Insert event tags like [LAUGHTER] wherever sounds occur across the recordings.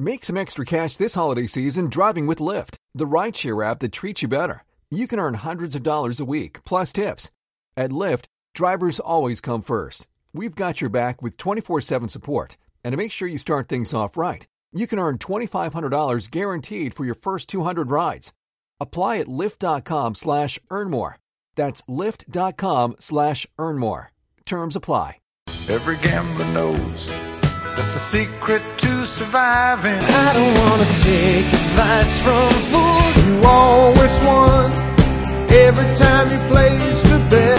Make some extra cash this holiday season driving with Lyft, the rideshare app that treats you better. You can earn hundreds of dollars a week, plus tips. At Lyft, drivers always come first. We've got your back with 24 7 support. And to make sure you start things off right, you can earn $2,500 guaranteed for your first 200 rides. Apply at lyft.com slash earn more. That's lyft.com slash earn more. Terms apply. Every gambler knows secret to surviving. I don't wanna take advice from fools. You always won every time you placed a bet.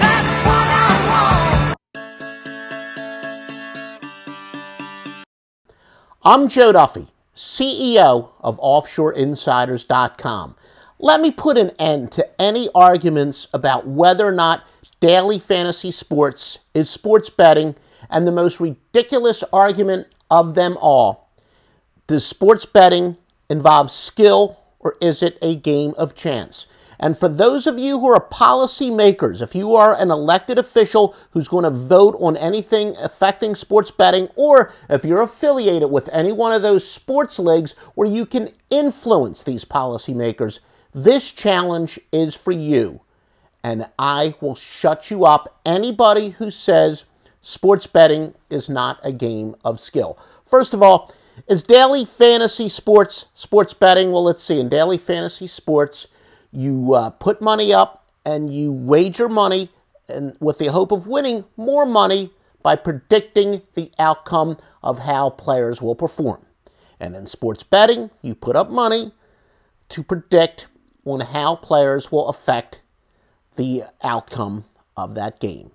That's what I want. I'm Joe Duffy, CEO of OffshoreInsiders.com. Let me put an end to any arguments about whether or not daily fantasy sports is sports betting and the most ridiculous argument of them all. Does sports betting involve skill or is it a game of chance? And for those of you who are policymakers, if you are an elected official who's going to vote on anything affecting sports betting, or if you're affiliated with any one of those sports leagues where you can influence these policymakers, this challenge is for you. And I will shut you up. Anybody who says sports betting is not a game of skill. First of all, is daily fantasy sports sports betting? Well, let's see. In daily fantasy sports, you uh, put money up and you wager money and with the hope of winning more money by predicting the outcome of how players will perform. And in sports betting, you put up money to predict on how players will affect the outcome of that game.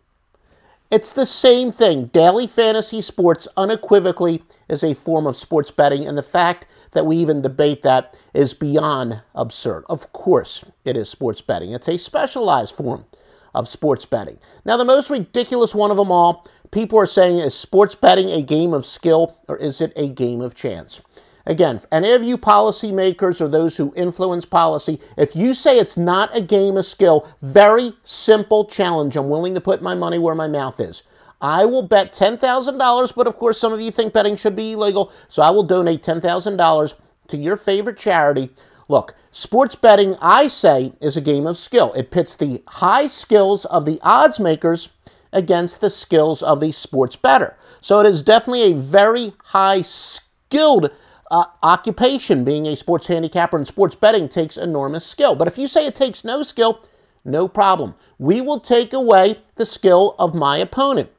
It's the same thing. Daily fantasy sports unequivocally is a form of sports betting, and the fact that we even debate that is beyond absurd. Of course, it is sports betting. It's a specialized form of sports betting. Now, the most ridiculous one of them all, people are saying, is sports betting a game of skill or is it a game of chance? Again, any of you policymakers or those who influence policy, if you say it's not a game of skill, very simple challenge. I'm willing to put my money where my mouth is. I will bet $10,000, but of course, some of you think betting should be illegal, so I will donate $10,000 to your favorite charity. Look, sports betting, I say, is a game of skill. It pits the high skills of the odds makers against the skills of the sports better. So it is definitely a very high skilled uh, occupation. Being a sports handicapper and sports betting takes enormous skill. But if you say it takes no skill, no problem. We will take away the skill of my opponent,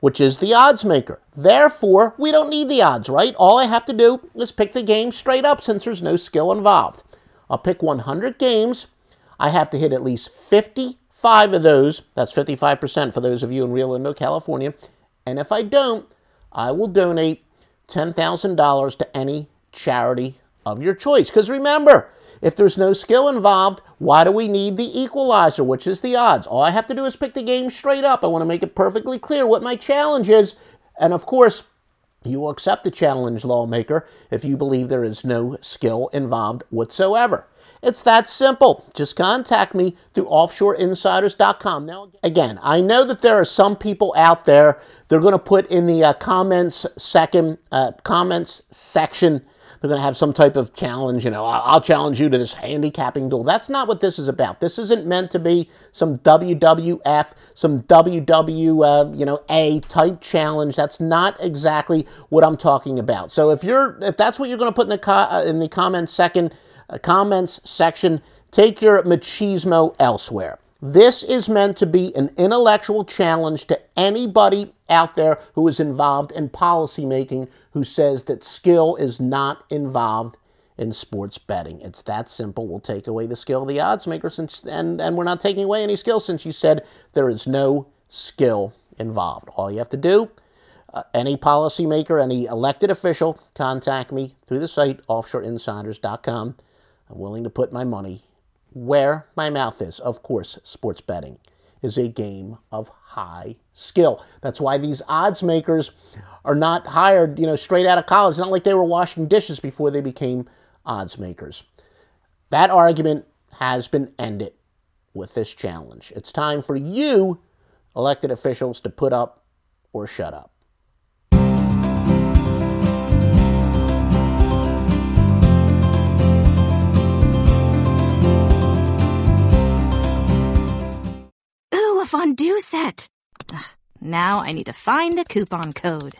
which is the odds maker. Therefore, we don't need the odds, right? All I have to do is pick the game straight up since there's no skill involved. I'll pick 100 games. I have to hit at least 55 of those. That's 55% for those of you in Rio Linda, California. And if I don't, I will donate $10,000 to any charity of your choice. Because remember, if there's no skill involved, why do we need the equalizer, which is the odds? All I have to do is pick the game straight up. I want to make it perfectly clear what my challenge is. And of course, you will accept the challenge, lawmaker, if you believe there is no skill involved whatsoever. It's that simple. Just contact me through offshoreinsiders.com. Now, again, I know that there are some people out there. They're going to put in the uh, comments second uh, comments section. They're going to have some type of challenge. You know, I'll challenge you to this handicapping duel. That's not what this is about. This isn't meant to be some WWF, some WW, uh, you know, A type challenge. That's not exactly what I'm talking about. So if you're, if that's what you're going to put in the co- uh, in the comments second comments section, take your machismo elsewhere. This is meant to be an intellectual challenge to anybody out there who is involved in policymaking who says that skill is not involved in sports betting. It's that simple. We'll take away the skill of the odds maker since and, and we're not taking away any skill since you said there is no skill involved. All you have to do, uh, any policymaker, any elected official, contact me through the site offshoreinsiders.com. I'm willing to put my money where my mouth is. Of course, sports betting is a game of high skill. That's why these odds makers are not hired, you know, straight out of college. Not like they were washing dishes before they became odds makers. That argument has been ended with this challenge. It's time for you, elected officials, to put up or shut up. Fondue set. Ugh, now I need to find a coupon code.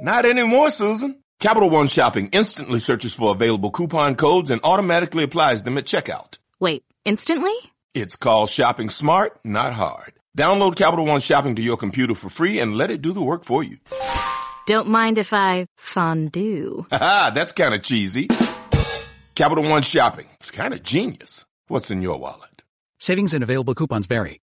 Not anymore, Susan. Capital One Shopping instantly searches for available coupon codes and automatically applies them at checkout. Wait, instantly? It's called shopping smart, not hard. Download Capital One Shopping to your computer for free and let it do the work for you. [SIGHS] Don't mind if I fondue. Haha, that's kind of cheesy. Capital One Shopping. It's kind of genius. What's in your wallet? Savings and available coupons vary.